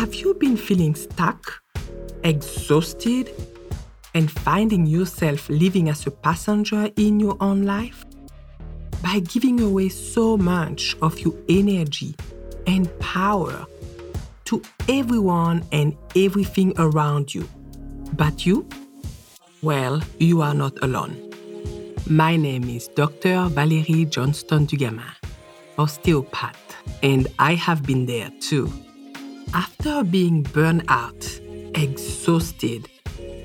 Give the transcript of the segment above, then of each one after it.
Have you been feeling stuck, exhausted, and finding yourself living as a passenger in your own life? By giving away so much of your energy and power to everyone and everything around you. But you? Well, you are not alone. My name is Dr. Valerie Johnston Dugamin, osteopath, and I have been there too. After being burned out, exhausted,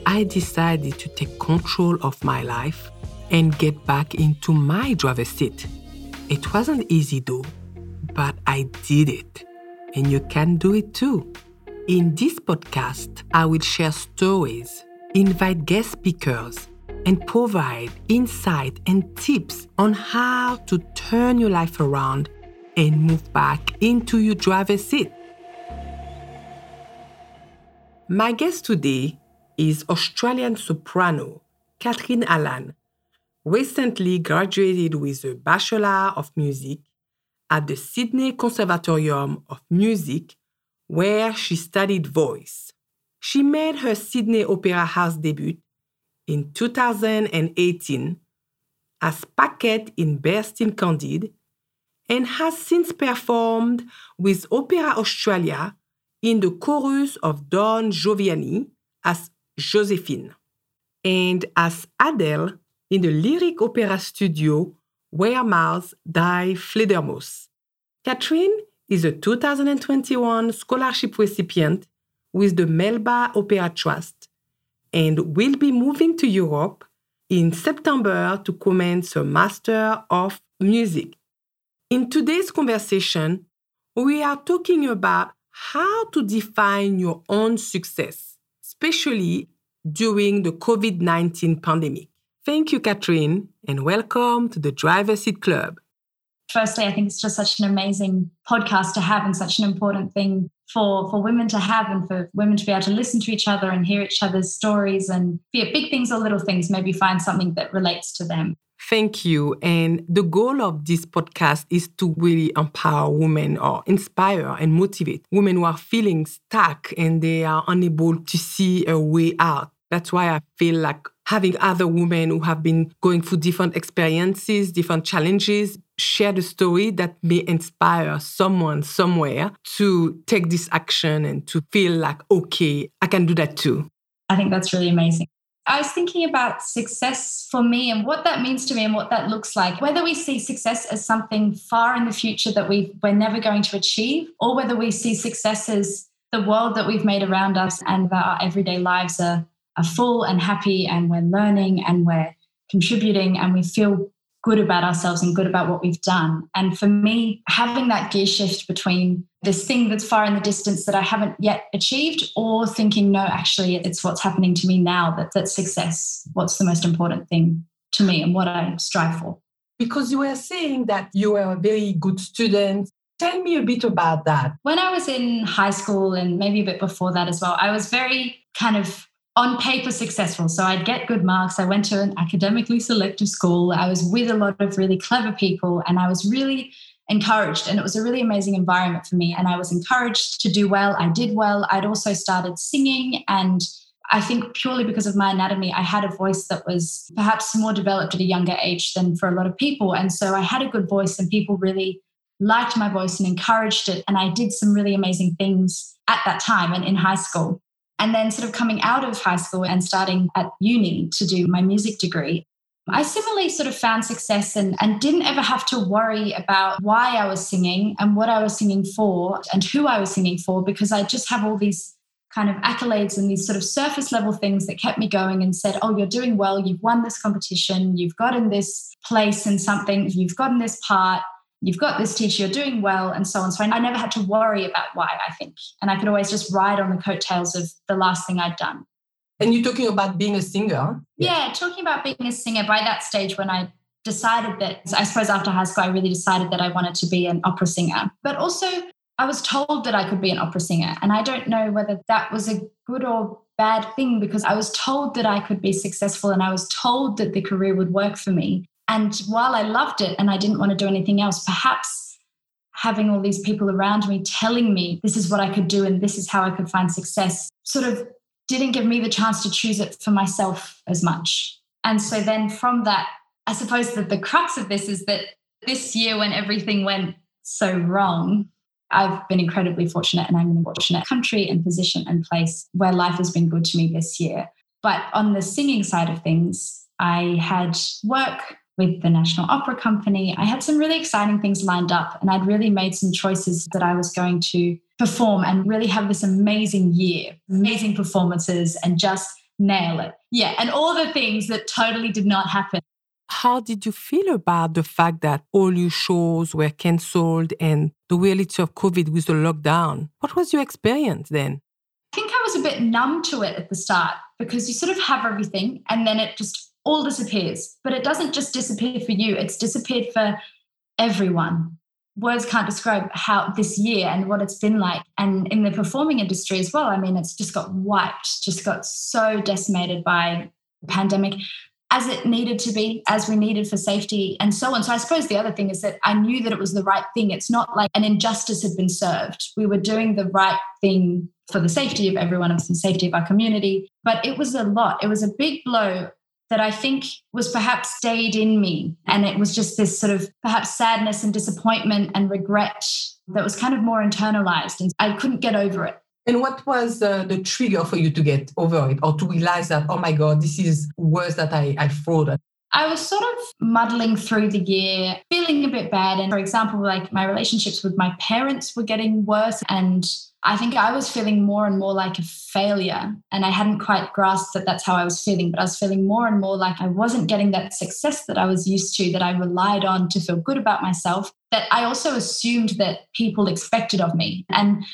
I decided to take control of my life and get back into my driver's seat. It wasn't easy though, but I did it. And you can do it too. In this podcast, I will share stories, invite guest speakers, and provide insight and tips on how to turn your life around and move back into your driver's seat. My guest today is Australian soprano Catherine Allan, recently graduated with a Bachelor of Music at the Sydney Conservatorium of Music, where she studied voice. She made her Sydney Opera House debut in 2018 as Paquette in Bernstein Candide and has since performed with Opera Australia in the chorus of Don Giovanni as Josephine and as Adele in the Lyric Opera Studio Weimar Die Fledermaus. Kathryn is a 2021 scholarship recipient with the Melba Opera Trust and will be moving to Europe in September to commence a Master of Music. In today's conversation, we are talking about how to define your own success, especially during the COVID 19 pandemic. Thank you, Catherine, and welcome to the Driver Seat Club. Firstly, I think it's just such an amazing podcast to have and such an important thing for, for women to have and for women to be able to listen to each other and hear each other's stories and be it big things or little things, maybe find something that relates to them. Thank you. And the goal of this podcast is to really empower women or inspire and motivate women who are feeling stuck and they are unable to see a way out. That's why I feel like having other women who have been going through different experiences, different challenges, share the story that may inspire someone somewhere to take this action and to feel like, okay, I can do that too. I think that's really amazing. I was thinking about success for me and what that means to me and what that looks like. Whether we see success as something far in the future that we we're never going to achieve, or whether we see success as the world that we've made around us and that our everyday lives are are full and happy and we're learning and we're contributing and we feel good about ourselves and good about what we've done. And for me, having that gear shift between this thing that's far in the distance that I haven't yet achieved, or thinking, no, actually, it's what's happening to me now that, that's success. What's the most important thing to me and what I strive for? Because you were saying that you were a very good student. Tell me a bit about that. When I was in high school and maybe a bit before that as well, I was very kind of on paper successful. So I'd get good marks. I went to an academically selective school. I was with a lot of really clever people and I was really encouraged. And it was a really amazing environment for me. And I was encouraged to do well. I did well. I'd also started singing. And I think purely because of my anatomy, I had a voice that was perhaps more developed at a younger age than for a lot of people. And so I had a good voice and people really liked my voice and encouraged it. And I did some really amazing things at that time and in high school. And then, sort of coming out of high school and starting at uni to do my music degree, I similarly sort of found success and, and didn't ever have to worry about why I was singing and what I was singing for and who I was singing for because I just have all these kind of accolades and these sort of surface level things that kept me going and said, Oh, you're doing well. You've won this competition. You've gotten this place in something. You've gotten this part you've got this teacher, you're doing well, and so on. So I never had to worry about why, I think. And I could always just ride on the coattails of the last thing I'd done. And you're talking about being a singer? Yeah, talking about being a singer by that stage when I decided that, I suppose after high school, I really decided that I wanted to be an opera singer. But also, I was told that I could be an opera singer. And I don't know whether that was a good or bad thing because I was told that I could be successful and I was told that the career would work for me. And while I loved it and I didn't want to do anything else, perhaps having all these people around me telling me this is what I could do and this is how I could find success sort of didn't give me the chance to choose it for myself as much. And so then from that, I suppose that the crux of this is that this year, when everything went so wrong, I've been incredibly fortunate and I'm in a fortunate country and position and place where life has been good to me this year. But on the singing side of things, I had work with the National Opera Company. I had some really exciting things lined up, and I'd really made some choices that I was going to perform and really have this amazing year, amazing performances, and just nail it. Yeah, and all the things that totally did not happen. How did you feel about the fact that all your shows were cancelled and the reality of COVID with the lockdown? What was your experience then? I think I was a bit numb to it at the start because you sort of have everything and then it just all disappears. But it doesn't just disappear for you, it's disappeared for everyone. Words can't describe how this year and what it's been like. And in the performing industry as well, I mean, it's just got wiped, just got so decimated by the pandemic as it needed to be, as we needed for safety, and so on. So I suppose the other thing is that I knew that it was the right thing. It's not like an injustice had been served. We were doing the right thing for the safety of everyone and the safety of our community. But it was a lot. It was a big blow that I think was perhaps stayed in me. And it was just this sort of perhaps sadness and disappointment and regret that was kind of more internalized. And I couldn't get over it. And what was uh, the trigger for you to get over it or to realize that, oh my God, this is worse that I, I thought? I was sort of muddling through the year, feeling a bit bad. And for example, like my relationships with my parents were getting worse. And I think I was feeling more and more like a failure. And I hadn't quite grasped that that's how I was feeling, but I was feeling more and more like I wasn't getting that success that I was used to, that I relied on to feel good about myself, that I also assumed that people expected of me. And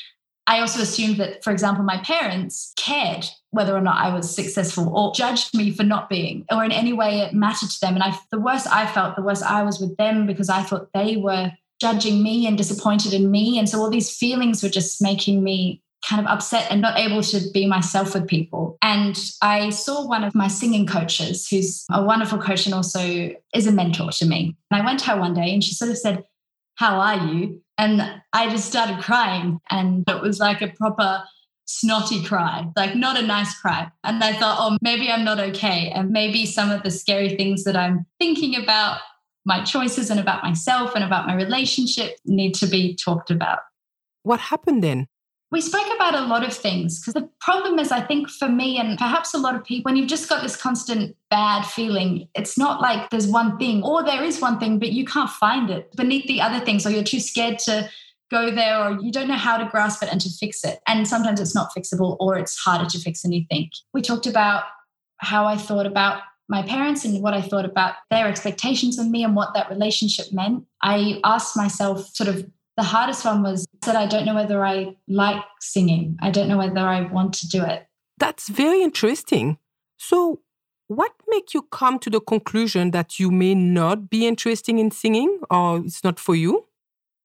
I also assumed that, for example, my parents cared whether or not I was successful or judged me for not being, or in any way it mattered to them. And I, the worse I felt, the worse I was with them because I thought they were judging me and disappointed in me. And so all these feelings were just making me kind of upset and not able to be myself with people. And I saw one of my singing coaches, who's a wonderful coach and also is a mentor to me. And I went to her one day and she sort of said, How are you? And I just started crying. And it was like a proper snotty cry, like not a nice cry. And I thought, oh, maybe I'm not okay. And maybe some of the scary things that I'm thinking about, my choices and about myself and about my relationship, need to be talked about. What happened then? We spoke about a lot of things because the problem is, I think for me and perhaps a lot of people, when you've just got this constant bad feeling, it's not like there's one thing or there is one thing, but you can't find it beneath the other things, or you're too scared to go there, or you don't know how to grasp it and to fix it. And sometimes it's not fixable or it's harder to fix than you think. We talked about how I thought about my parents and what I thought about their expectations of me and what that relationship meant. I asked myself sort of the hardest one was that I don't know whether I like singing. I don't know whether I want to do it. That's very interesting. So, what made you come to the conclusion that you may not be interested in singing or it's not for you?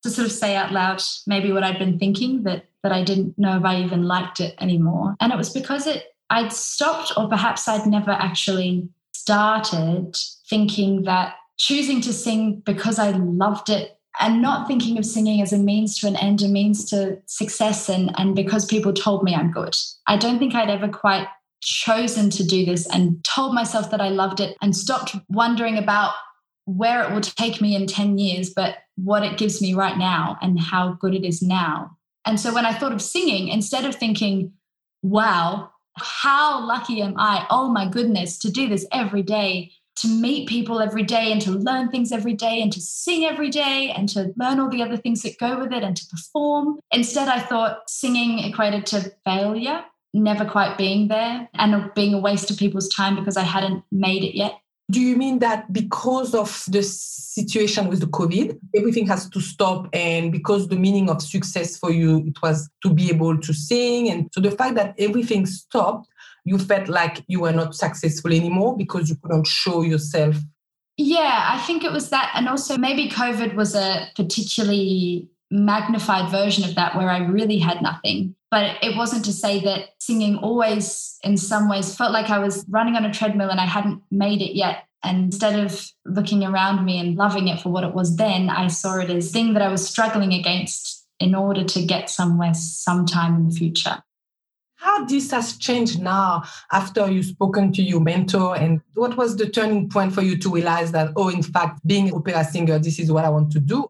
To sort of say out loud maybe what I'd been thinking that that I didn't know if I even liked it anymore. And it was because it I'd stopped or perhaps I'd never actually started thinking that choosing to sing because I loved it and not thinking of singing as a means to an end, a means to success, and, and because people told me I'm good. I don't think I'd ever quite chosen to do this and told myself that I loved it and stopped wondering about where it will take me in 10 years, but what it gives me right now and how good it is now. And so when I thought of singing, instead of thinking, wow, how lucky am I? Oh my goodness, to do this every day to meet people every day and to learn things every day and to sing every day and to learn all the other things that go with it and to perform. Instead, I thought singing equated to failure, never quite being there, and being a waste of people's time because I hadn't made it yet. Do you mean that because of the situation with the COVID, everything has to stop? And because the meaning of success for you, it was to be able to sing. And so the fact that everything stopped, you felt like you were not successful anymore because you couldn't show yourself? Yeah, I think it was that. And also, maybe COVID was a particularly magnified version of that where I really had nothing. But it wasn't to say that singing always, in some ways, felt like I was running on a treadmill and I hadn't made it yet. And instead of looking around me and loving it for what it was then, I saw it as thing that I was struggling against in order to get somewhere sometime in the future. How this has changed now after you've spoken to your mentor, and what was the turning point for you to realize that, oh, in fact, being an opera singer, this is what I want to do?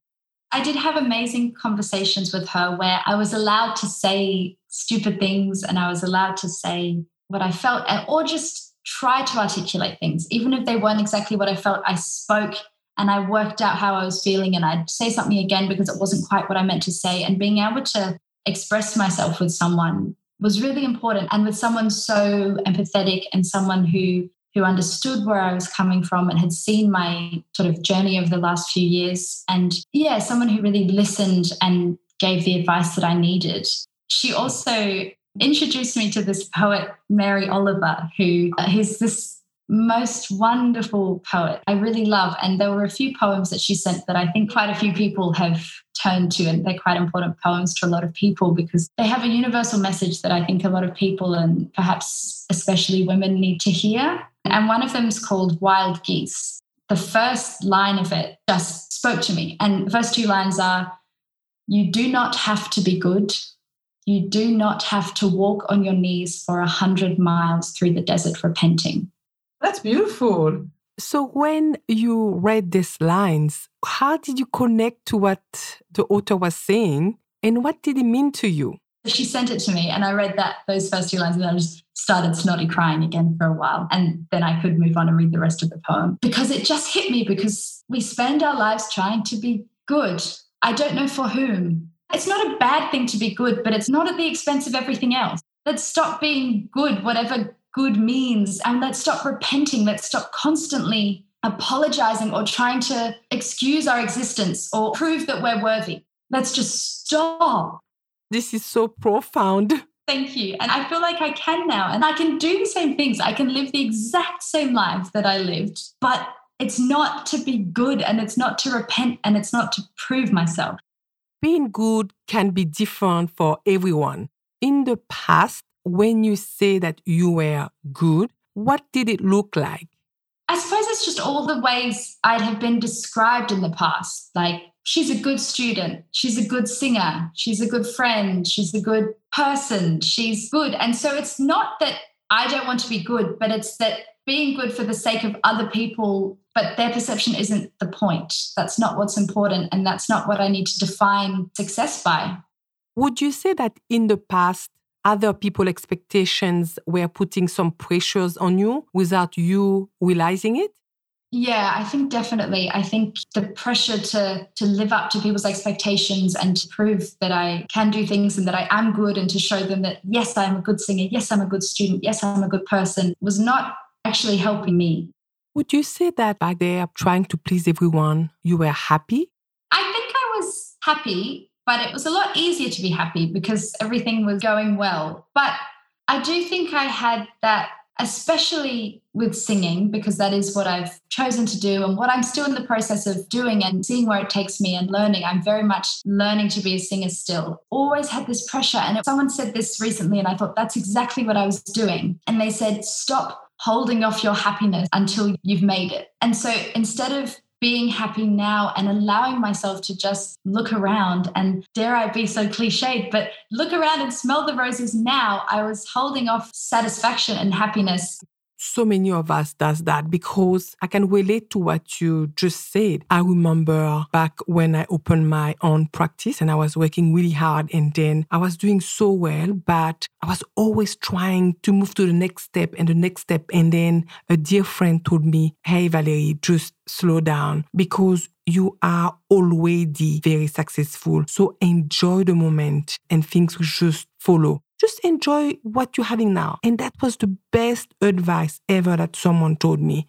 I did have amazing conversations with her where I was allowed to say stupid things and I was allowed to say what I felt or just try to articulate things. Even if they weren't exactly what I felt, I spoke and I worked out how I was feeling and I'd say something again because it wasn't quite what I meant to say. And being able to express myself with someone was really important. And with someone so empathetic and someone who who understood where I was coming from and had seen my sort of journey over the last few years. And yeah, someone who really listened and gave the advice that I needed. She also introduced me to this poet, Mary Oliver, who uh, is this most wonderful poet I really love. And there were a few poems that she sent that I think quite a few people have turned to, and they're quite important poems to a lot of people because they have a universal message that I think a lot of people, and perhaps especially women, need to hear. And one of them is called Wild Geese. The first line of it just spoke to me. And the first two lines are You do not have to be good. You do not have to walk on your knees for a hundred miles through the desert repenting. That's beautiful. So, when you read these lines, how did you connect to what the author was saying and what did it mean to you? She sent it to me and I read that those first two lines and I just started snotty crying again for a while. And then I could move on and read the rest of the poem because it just hit me because we spend our lives trying to be good. I don't know for whom. It's not a bad thing to be good, but it's not at the expense of everything else. Let's stop being good, whatever good means. And let's stop repenting. Let's stop constantly apologizing or trying to excuse our existence or prove that we're worthy. Let's just stop. This is so profound. Thank you. And I feel like I can now. And I can do the same things. I can live the exact same life that I lived, but it's not to be good and it's not to repent and it's not to prove myself. Being good can be different for everyone. In the past, when you say that you were good, what did it look like? I suppose it's just all the ways I'd have been described in the past. Like, she's a good student, she's a good singer, she's a good friend, she's a good person, she's good. And so it's not that I don't want to be good, but it's that being good for the sake of other people, but their perception isn't the point. That's not what's important. And that's not what I need to define success by. Would you say that in the past, other people expectations were putting some pressures on you without you realizing it? Yeah i think definitely. I think the pressure to to live up to people's expectations and to prove that i can do things and that i am good and to show them that yes i'm a good singer yes i'm a good student yes i'm a good person was not actually helping me. Would you say that back there trying to please everyone you were happy? I think i was happy but it was a lot easier to be happy because everything was going well. But I do think I had that, especially with singing, because that is what I've chosen to do and what I'm still in the process of doing and seeing where it takes me and learning. I'm very much learning to be a singer still. Always had this pressure. And someone said this recently, and I thought that's exactly what I was doing. And they said, stop holding off your happiness until you've made it. And so instead of being happy now and allowing myself to just look around and dare I be so cliched, but look around and smell the roses now. I was holding off satisfaction and happiness so many of us does that because I can relate to what you just said. I remember back when I opened my own practice and I was working really hard and then I was doing so well, but I was always trying to move to the next step and the next step. And then a dear friend told me, Hey, Valerie, just slow down because you are already very successful. So enjoy the moment and things will just follow just enjoy what you're having now. And that was the best advice ever that someone told me.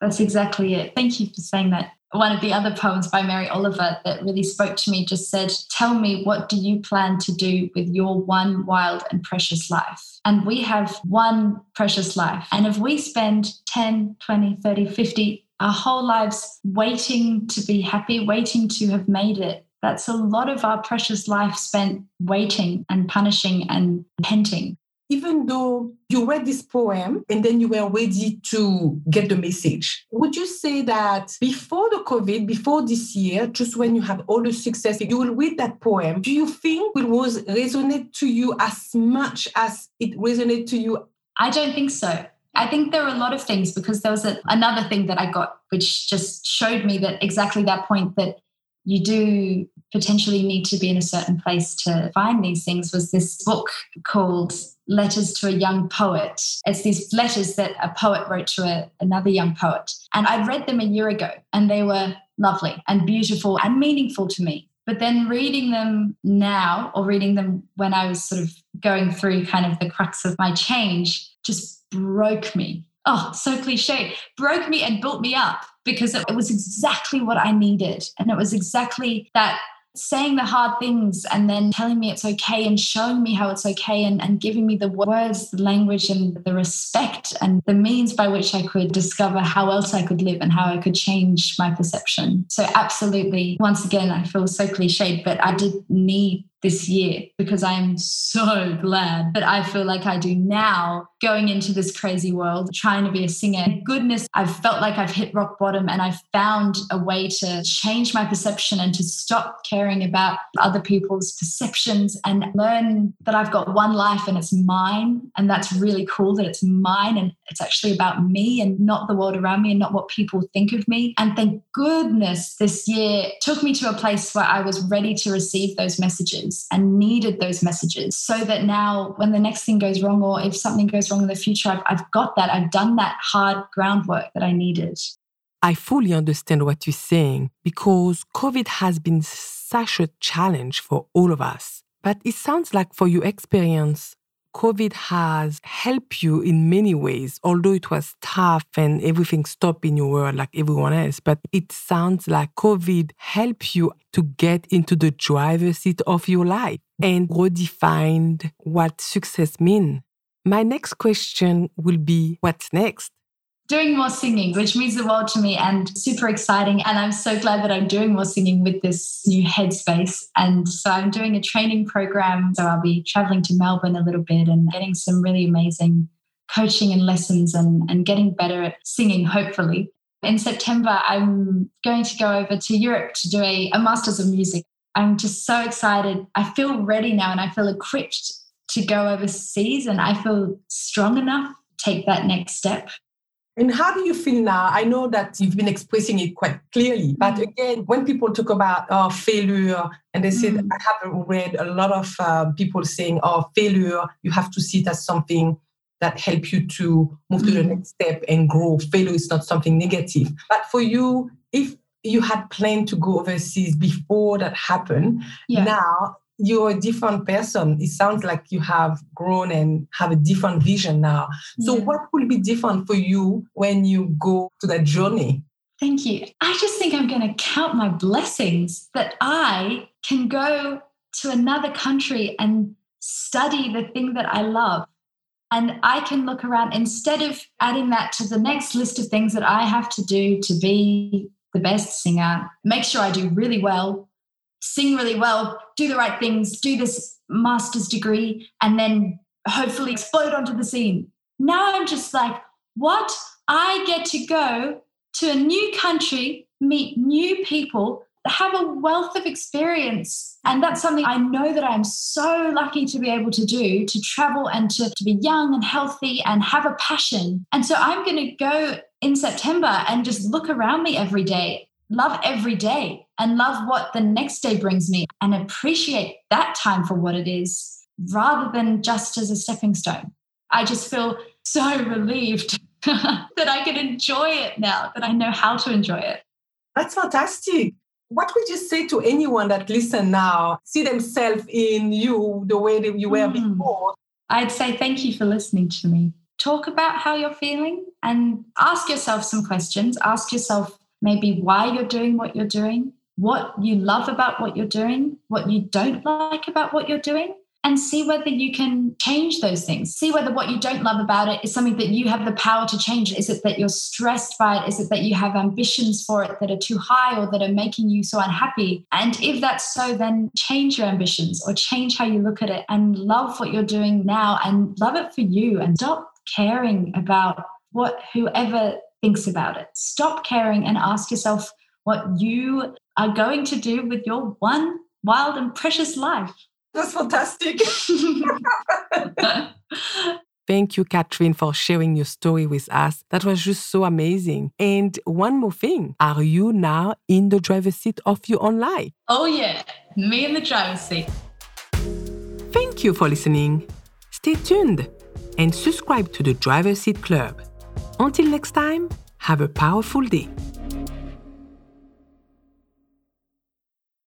That's exactly it. Thank you for saying that. One of the other poems by Mary Oliver that really spoke to me just said, Tell me, what do you plan to do with your one wild and precious life? And we have one precious life. And if we spend 10, 20, 30, 50, our whole lives waiting to be happy, waiting to have made it, that's a lot of our precious life spent waiting and punishing and repenting. even though you read this poem and then you were ready to get the message, would you say that before the COVID, before this year, just when you have all the success, you will read that poem? Do you think it was resonate to you as much as it resonated to you? I don't think so. I think there are a lot of things because there was a, another thing that I got, which just showed me that exactly that point that you do potentially need to be in a certain place to find these things was this book called Letters to a Young Poet. It's these letters that a poet wrote to a, another young poet. And I'd read them a year ago and they were lovely and beautiful and meaningful to me. But then reading them now or reading them when I was sort of going through kind of the crux of my change just broke me. Oh, so cliche, broke me and built me up because it was exactly what I needed. And it was exactly that saying the hard things and then telling me it's okay and showing me how it's okay and, and giving me the words, the language, and the respect and the means by which I could discover how else I could live and how I could change my perception. So, absolutely, once again, I feel so cliched, but I did need this year because I am so glad that I feel like I do now going into this crazy world, trying to be a singer. Goodness, I've felt like I've hit rock bottom and I've found a way to change my perception and to stop caring about other people's perceptions and learn that I've got one life and it's mine. And that's really cool that it's mine and it's actually about me and not the world around me and not what people think of me. And thank goodness this year took me to a place where I was ready to receive those messages and needed those messages so that now when the next thing goes wrong or if something goes wrong in the future, I've, I've got that. I've done that hard groundwork that I needed. I fully understand what you're saying because COVID has been such a challenge for all of us. But it sounds like for your experience, COVID has helped you in many ways, although it was tough and everything stopped in your world like everyone else. But it sounds like COVID helped you to get into the driver's seat of your life and redefined what success means. My next question will be what's next? Doing more singing, which means the world to me and super exciting. And I'm so glad that I'm doing more singing with this new headspace. And so I'm doing a training program. So I'll be traveling to Melbourne a little bit and getting some really amazing coaching and lessons and, and getting better at singing, hopefully. In September, I'm going to go over to Europe to do a, a Masters of Music. I'm just so excited. I feel ready now and I feel equipped to go overseas and I feel strong enough to take that next step. And how do you feel now? I know that you've been expressing it quite clearly, but mm. again, when people talk about oh, failure, and they said, mm. I have read a lot of uh, people saying, oh, failure, you have to see it as something that help you to move mm. to the mm. next step and grow. Failure is not something negative. But for you, if you had planned to go overseas before that happened, yeah. now you're a different person. It sounds like you have grown and have a different vision now. So, yeah. what will be different for you when you go to that journey? Thank you. I just think I'm going to count my blessings that I can go to another country and study the thing that I love. And I can look around instead of adding that to the next list of things that I have to do to be the best singer, make sure I do really well, sing really well, do the right things, do this master's degree, and then hopefully explode onto the scene. Now I'm just like, what? I get to go to a new country, meet new people, have a wealth of experience. And that's something I know that I'm so lucky to be able to do to travel and to, to be young and healthy and have a passion. And so I'm going to go in September and just look around me every day, love every day and love what the next day brings me and appreciate that time for what it is rather than just as a stepping stone. I just feel so relieved that I can enjoy it now, that I know how to enjoy it. That's fantastic. What would you say to anyone that listen now, see themselves in you the way that you were mm. before? I'd say thank you for listening to me. Talk about how you're feeling and ask yourself some questions. Ask yourself maybe why you're doing what you're doing what you love about what you're doing, what you don't like about what you're doing, and see whether you can change those things. See whether what you don't love about it is something that you have the power to change. Is it that you're stressed by it? Is it that you have ambitions for it that are too high or that are making you so unhappy? And if that's so, then change your ambitions or change how you look at it and love what you're doing now and love it for you and stop caring about what whoever thinks about it. Stop caring and ask yourself what you are going to do with your one wild and precious life. That's fantastic. Thank you, Catherine, for sharing your story with us. That was just so amazing. And one more thing are you now in the driver's seat of your own life? Oh, yeah, me in the driver's seat. Thank you for listening. Stay tuned and subscribe to the Driver's Seat Club. Until next time, have a powerful day.